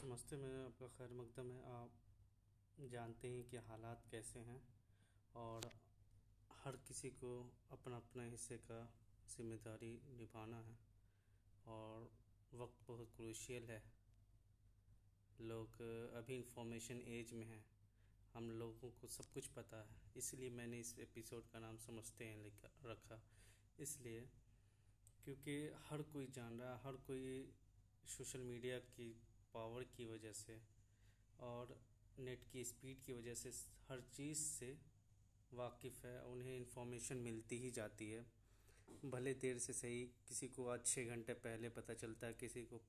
समझते में आपका खैर मकदम है। आप जानते हैं कि हालात कैसे हैं और हर किसी को अपना अपना हिस्से का ज़िम्मेदारी निभाना है और वक्त बहुत क्रूशियल है। लोग अभी इंफॉर्मेशन एज में हैं। हम लोगों को सब कुछ पता है। इसलिए मैंने इस एपिसोड का नाम समझते हैं रखा। इसलिए क्योंकि हर कोई जान रहा हर कोई सोशल मीडिया की पावर की वजह से और नेट की स्पीड की वजह से हर चीज़ से वाकिफ़ है, उन्हें इन्फॉर्मेशन मिलती ही जाती है। भले देर से सही किसी को आज छः घंटे पहले पता चलता है, किसी को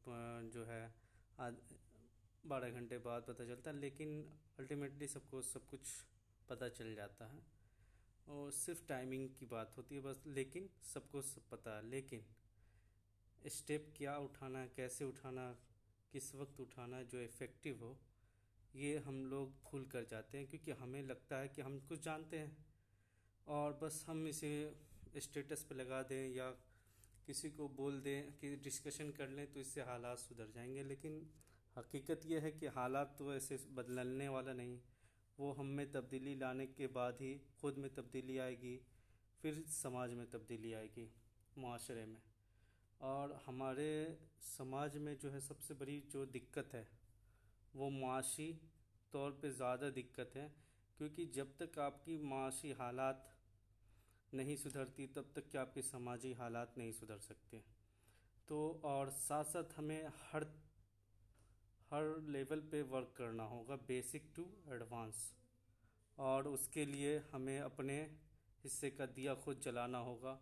जो है, आज बारह घंटे बाद पता चलता है, लेकिन अल्टीमेटली सबको, सब कुछ पता चल जाता है। और सिर्फ़ टाइमिंग की बात होती है बस, लेकिन सबको सब पता है। लेकिन स्टेप क्या उठाना कैसे उठाना किस वक्त उठाना जो इफ़ेक्टिव हो, ये हम लोग भूल कर जाते हैं, क्योंकि हमें लगता है कि हम कुछ जानते हैं। और बस हम इसे स्टेटस पे लगा दें या किसी को बोल दें कि डिस्कशन कर लें तो इससे हालात सुधर जाएँगे। लेकिन हकीकत यह है कि हालात तो ऐसे बदलने वाला नहीं। वो हम में तब्दीली लाने के बाद ही खुद में तब्दीली आएगी, फिर समाज में तब्दीली आएगी, माशरे में। और हमारे समाज में जो है सबसे बड़ी जो दिक्कत है, वो माशी तौर पे ज़्यादा दिक्कत है, क्योंकि जब तक आपकी माशी हालात नहीं सुधरती, तब तक कि आपके समाजी हालात नहीं सुधर सकते। तो और साथ साथ हमें हर हर लेवल पे वर्क करना होगा, बेसिक टू एडवांस। और उसके लिए हमें अपने हिस्से का दिया खुद जलाना होगा।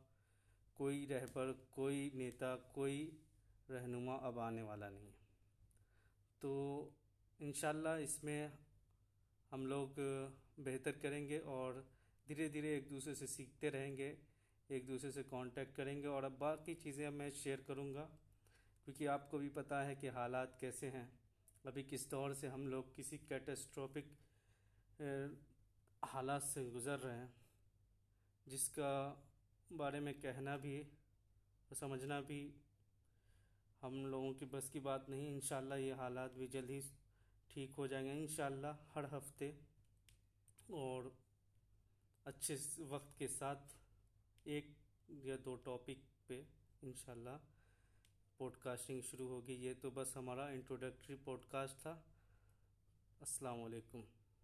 कोई रहबर, कोई नेता, कोई रहनुमा अब आने वाला नहीं है। तो इन इसमें हम लोग बेहतर करेंगे और धीरे धीरे एक दूसरे से सीखते रहेंगे, एक दूसरे से कांटेक्ट करेंगे और अब बाकी चीज़ें मैं शेयर करूँगा, क्योंकि आपको भी पता है कि हालात कैसे हैं। अभी किस दौर से हम लोग किसी कैटेस्ट्रॉपिक हालात से गुज़र रहे हैं, जिसका बारे में कहना भी और समझना भी। हम लोगों की बस की बात नहीं इन ये हालात भी जल्द ही ठीक हो जाएँगे इन हर हफ़्ते और अच्छे वक्त के साथ एक या दो टॉपिक पे इन पॉडकास्टिंग शुरू होगी। ये तो बस हमारा इंट्रोडक्टरी पॉडकास्ट था। अस्सलाम वालेकुम